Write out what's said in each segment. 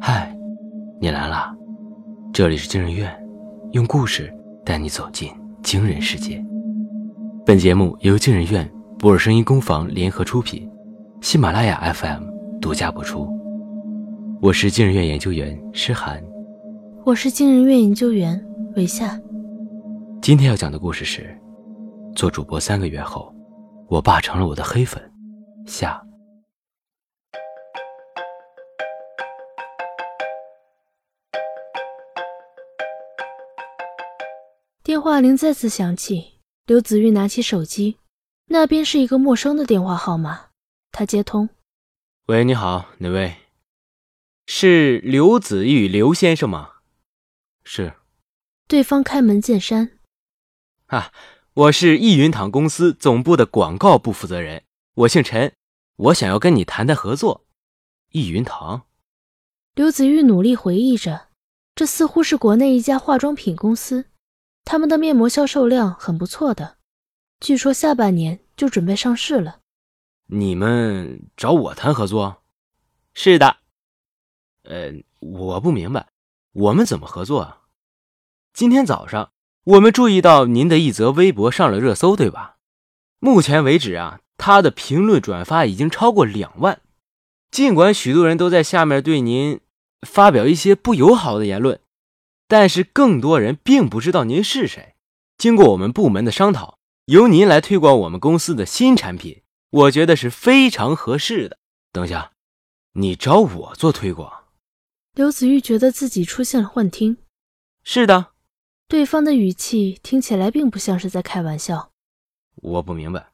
嗨，你来啦！这里是惊人院，用故事带你走进惊人世界。本节目由惊人院、博尔声音工坊联合出品，喜马拉雅 FM 独家播出。我是惊人院研究员诗涵，我是惊人院研究员韦夏。今天要讲的故事是：做主播三个月后，我爸成了我的黑粉。下。电话铃再次响起，刘子玉拿起手机，那边是一个陌生的电话号码。他接通：“喂，你好，哪位？是刘子玉刘先生吗？”“是。”对方开门见山：“啊，我是易云堂公司总部的广告部负责人，我姓陈，我想要跟你谈谈合作。”易云堂。刘子玉努力回忆着，这似乎是国内一家化妆品公司。他们的面膜销售量很不错的，据说下半年就准备上市了。你们找我谈合作？是的。呃，我不明白，我们怎么合作啊？今天早上我们注意到您的一则微博上了热搜，对吧？目前为止啊，他的评论转发已经超过两万。尽管许多人都在下面对您发表一些不友好的言论。但是更多人并不知道您是谁。经过我们部门的商讨，由您来推广我们公司的新产品，我觉得是非常合适的。等一下，你找我做推广？刘子玉觉得自己出现了幻听。是的，对方的语气听起来并不像是在开玩笑。我不明白，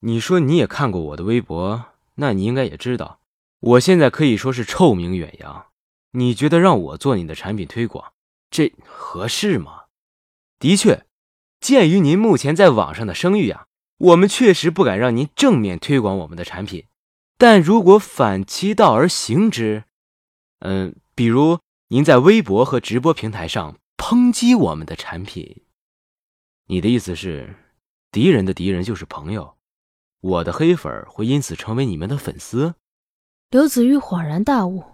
你说你也看过我的微博，那你应该也知道，我现在可以说是臭名远扬。你觉得让我做你的产品推广？这合适吗？的确，鉴于您目前在网上的声誉啊，我们确实不敢让您正面推广我们的产品。但如果反其道而行之，嗯，比如您在微博和直播平台上抨击我们的产品，你的意思是，敌人的敌人就是朋友，我的黑粉会因此成为你们的粉丝？刘子玉恍然大悟，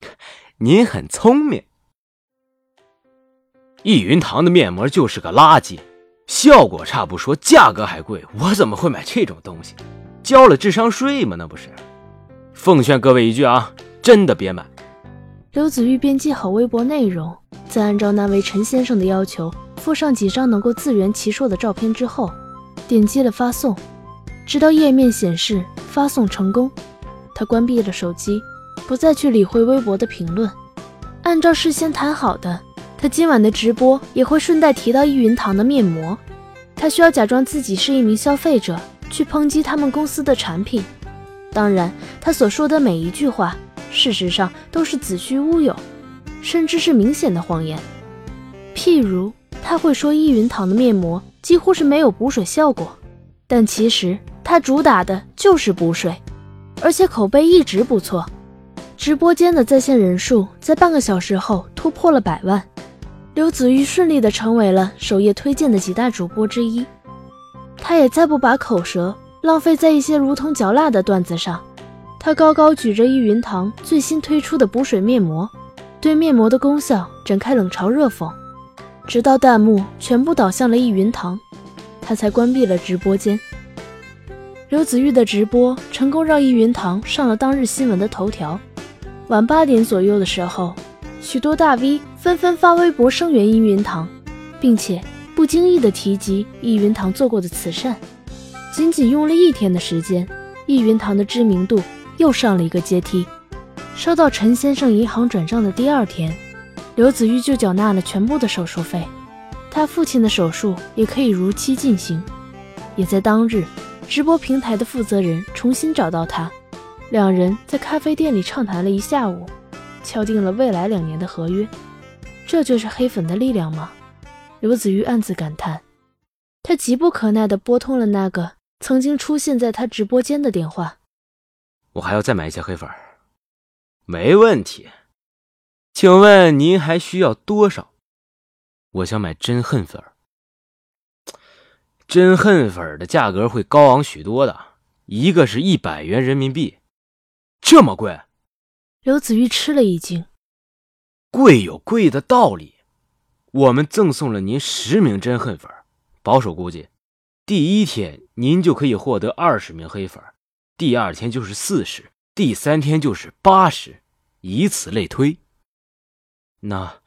您很聪明。易云堂的面膜就是个垃圾，效果差不说，价格还贵，我怎么会买这种东西？交了智商税吗？那不是。奉劝各位一句啊，真的别买。刘子玉编辑好微博内容，再按照那位陈先生的要求，附上几张能够自圆其说的照片之后，点击了发送，直到页面显示发送成功，他关闭了手机，不再去理会微博的评论，按照事先谈好的。他今晚的直播也会顺带提到易云堂的面膜，他需要假装自己是一名消费者去抨击他们公司的产品。当然，他所说的每一句话，事实上都是子虚乌有，甚至是明显的谎言。譬如，他会说易云堂的面膜几乎是没有补水效果，但其实它主打的就是补水，而且口碑一直不错，直播间的在线人数在半个小时后突破了百万。刘子玉顺利的成为了首页推荐的几大主播之一，他也再不把口舌浪费在一些如同嚼蜡的段子上。他高高举着易云堂最新推出的补水面膜，对面膜的功效展开冷嘲热讽，直到弹幕全部倒向了易云堂，他才关闭了直播间。刘子玉的直播成功让易云堂上了当日新闻的头条。晚八点左右的时候。许多大 V 纷纷发微博声援易云堂，并且不经意的提及易云堂做过的慈善。仅仅用了一天的时间，易云堂的知名度又上了一个阶梯。收到陈先生银行转账的第二天，刘子玉就缴纳了全部的手术费。他父亲的手术也可以如期进行。也在当日，直播平台的负责人重新找到他，两人在咖啡店里畅谈了一下午。敲定了未来两年的合约，这就是黑粉的力量吗？刘子玉暗自感叹。他急不可耐地拨通了那个曾经出现在他直播间的电话。我还要再买一些黑粉。没问题。请问您还需要多少？我想买真恨粉。真恨粉的价格会高昂许多的，一个是一百元人民币，这么贵？刘子玉吃了一惊，贵有贵的道理。我们赠送了您十名真恨粉，保守估计，第一天您就可以获得二十名黑粉，第二天就是四十，第三天就是八十，以此类推。那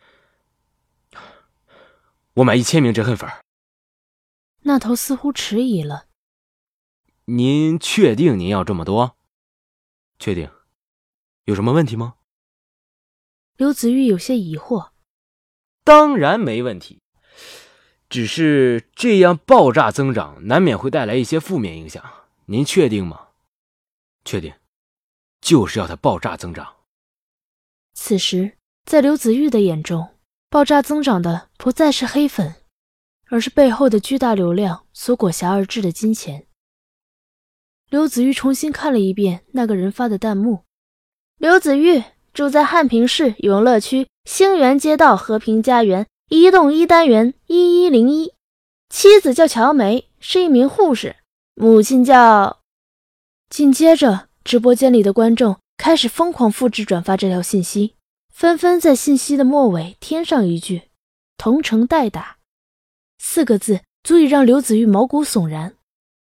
我买一千名真恨粉。那头似乎迟疑了。您确定您要这么多？确定。有什么问题吗？刘子玉有些疑惑。当然没问题，只是这样爆炸增长难免会带来一些负面影响。您确定吗？确定，就是要它爆炸增长。此时，在刘子玉的眼中，爆炸增长的不再是黑粉，而是背后的巨大流量所裹挟而至的金钱。刘子玉重新看了一遍那个人发的弹幕：“刘子玉住在汉平市永乐区。”星源街道和平家园一栋一单元一一零一，妻子叫乔梅，是一名护士，母亲叫……紧接着，直播间里的观众开始疯狂复制转发这条信息，纷纷在信息的末尾添上一句“同城代打”四个字，足以让刘子玉毛骨悚然。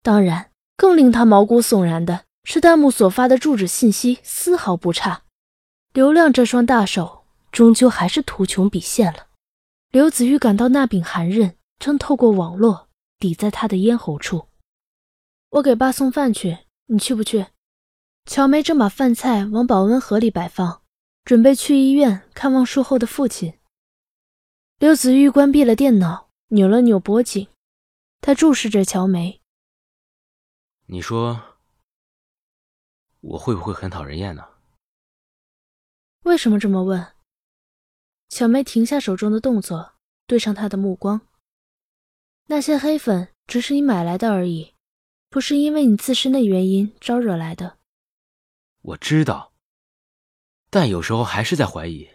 当然，更令他毛骨悚然的是，弹幕所发的住址信息丝毫不差，刘亮这双大手。终究还是图穷匕现了。刘子玉感到那柄寒刃正透过网络抵在他的咽喉处。我给爸送饭去，你去不去？乔梅正把饭菜往保温盒里摆放，准备去医院看望术后的父亲。刘子玉关闭了电脑，扭了扭脖颈，他注视着乔梅。你说我会不会很讨人厌呢？为什么这么问？小梅停下手中的动作，对上他的目光。那些黑粉只是你买来的而已，不是因为你自身的原因招惹来的。我知道，但有时候还是在怀疑。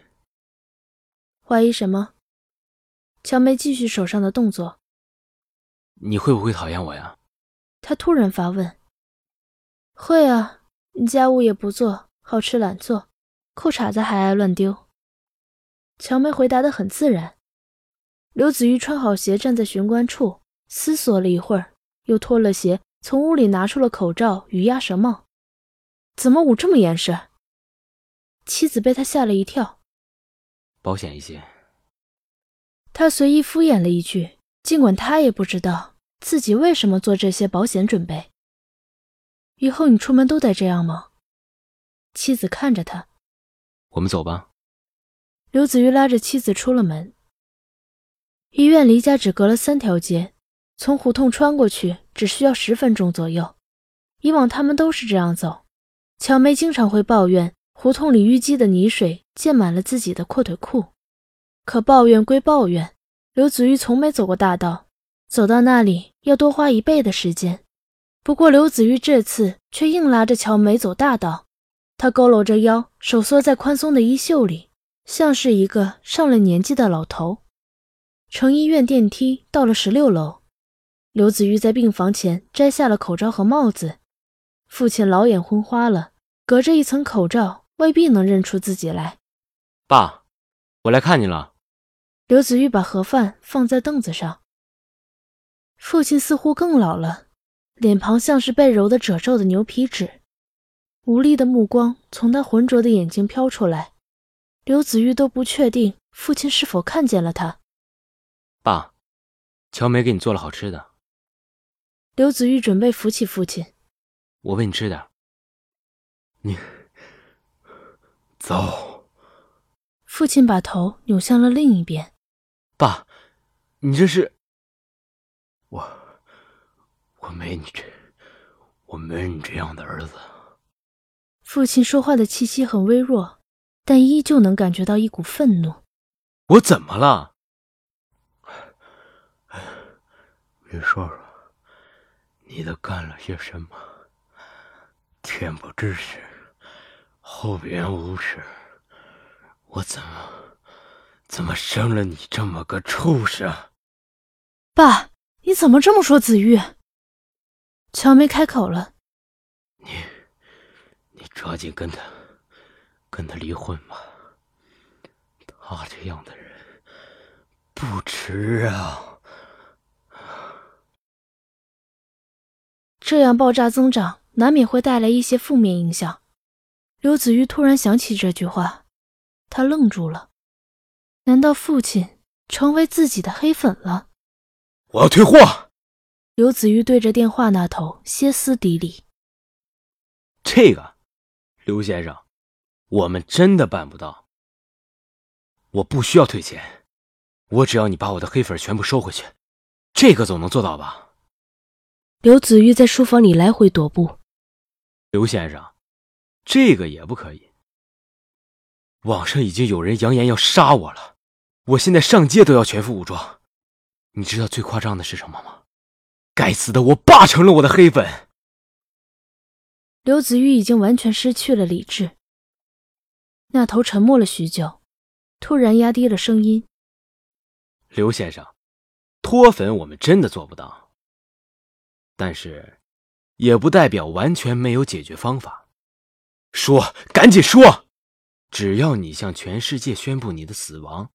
怀疑什么？乔梅继续手上的动作。你会不会讨厌我呀？他突然发问。会啊，你家务也不做，好吃懒做，裤衩子还爱乱丢。乔梅回答的很自然。刘子玉穿好鞋，站在玄关处，思索了一会儿，又脱了鞋，从屋里拿出了口罩与鸭舌帽。怎么捂这么严实？妻子被他吓了一跳。保险一些。他随意敷衍了一句，尽管他也不知道自己为什么做这些保险准备。以后你出门都得这样吗？妻子看着他。我们走吧。刘子玉拉着妻子出了门。医院离家只隔了三条街，从胡同穿过去只需要十分钟左右。以往他们都是这样走。乔梅经常会抱怨胡同里淤积的泥水溅满了自己的阔腿裤，可抱怨归抱怨，刘子玉从没走过大道，走到那里要多花一倍的时间。不过刘子玉这次却硬拉着乔梅走大道，他佝偻着腰，手缩在宽松的衣袖里。像是一个上了年纪的老头。乘医院电梯到了十六楼，刘子玉在病房前摘下了口罩和帽子。父亲老眼昏花了，隔着一层口罩未必能认出自己来。爸，我来看你了。刘子玉把盒饭放在凳子上。父亲似乎更老了，脸庞像是被揉得褶皱的牛皮纸，无力的目光从他浑浊的眼睛飘出来。刘子玉都不确定父亲是否看见了他。爸，乔梅给你做了好吃的。刘子玉准备扶起父亲。我喂你吃点。你走。父亲把头扭向了另一边。爸，你这是？我我没你这，我没你这样的儿子。父亲说话的气息很微弱。但依旧能感觉到一股愤怒。我怎么了？你说说，你都干了些什么？天不知时，后边无耻。我怎么怎么生了你这么个畜生？爸，你怎么这么说子玉？乔梅开口了。你你抓紧跟他。跟他离婚吧。他这样的人不值啊！这样爆炸增长，难免会带来一些负面影响。刘子玉突然想起这句话，他愣住了。难道父亲成为自己的黑粉了？我要退货！刘子玉对着电话那头歇斯底里。这个，刘先生，我们真的办不到。我不需要退钱，我只要你把我的黑粉全部收回去，这个总能做到吧？刘子玉在书房里来回踱步。刘先生，这个也不可以。网上已经有人扬言要杀我了，我现在上街都要全副武装。你知道最夸张的是什么吗？该死的，我爸成了我的黑粉。刘子玉已经完全失去了理智。那头沉默了许久，突然压低了声音：“刘先生，脱粉我们真的做不到，但是也不代表完全没有解决方法。说，赶紧说！只要你向全世界宣布你的死亡，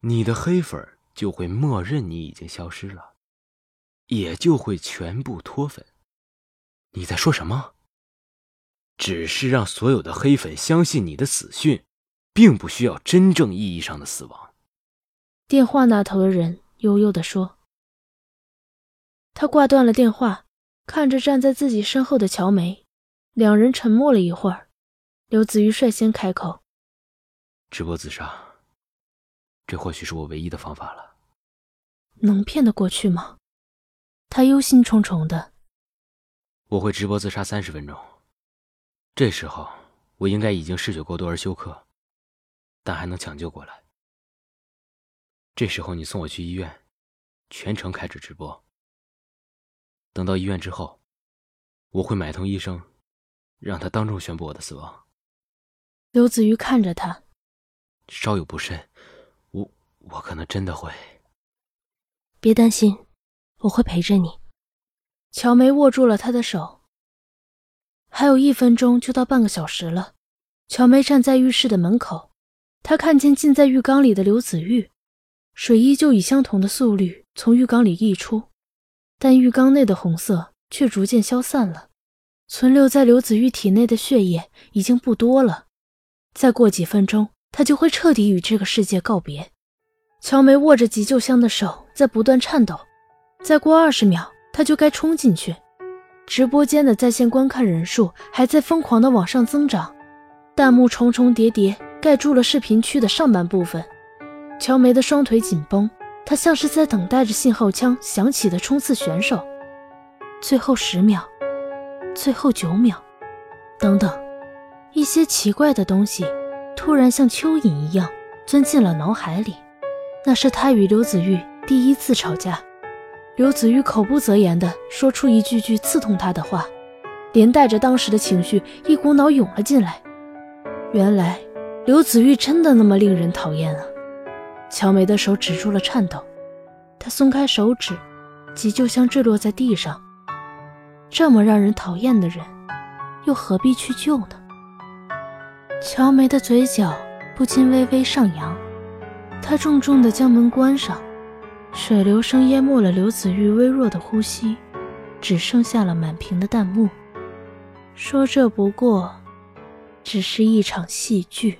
你的黑粉就会默认你已经消失了，也就会全部脱粉。你在说什么？”只是让所有的黑粉相信你的死讯，并不需要真正意义上的死亡。电话那头的人悠悠地说。他挂断了电话，看着站在自己身后的乔梅，两人沉默了一会儿。刘子瑜率先开口：“直播自杀，这或许是我唯一的方法了。能骗得过去吗？”他忧心忡忡的。我会直播自杀三十分钟。这时候我应该已经失血过多而休克，但还能抢救过来。这时候你送我去医院，全程开着直播。等到医院之后，我会买通医生，让他当众宣布我的死亡。刘子瑜看着他，稍有不慎，我我可能真的会。别担心，我会陪着你。乔梅握住了他的手。还有一分钟就到半个小时了，乔梅站在浴室的门口，她看见浸在浴缸里的刘子玉，水依旧以相同的速率从浴缸里溢出，但浴缸内的红色却逐渐消散了，存留在刘子玉体内的血液已经不多了，再过几分钟，他就会彻底与这个世界告别。乔梅握着急救箱的手在不断颤抖，再过二十秒，他就该冲进去。直播间的在线观看人数还在疯狂的往上增长，弹幕重重叠叠盖住了视频区的上半部分。乔梅的双腿紧绷，她像是在等待着信号枪响起的冲刺选手。最后十秒，最后九秒，等等，一些奇怪的东西突然像蚯蚓一样钻进了脑海里。那是他与刘子玉第一次吵架。刘子玉口不择言地说出一句句刺痛他的话，连带着当时的情绪一股脑涌了进来。原来刘子玉真的那么令人讨厌啊！乔梅的手止住了颤抖，她松开手指，急救箱坠落在地上。这么让人讨厌的人，又何必去救呢？乔梅的嘴角不禁微微上扬，她重重地将门关上。水流声淹没了刘子玉微弱的呼吸，只剩下了满屏的弹幕，说这不过只是一场戏剧。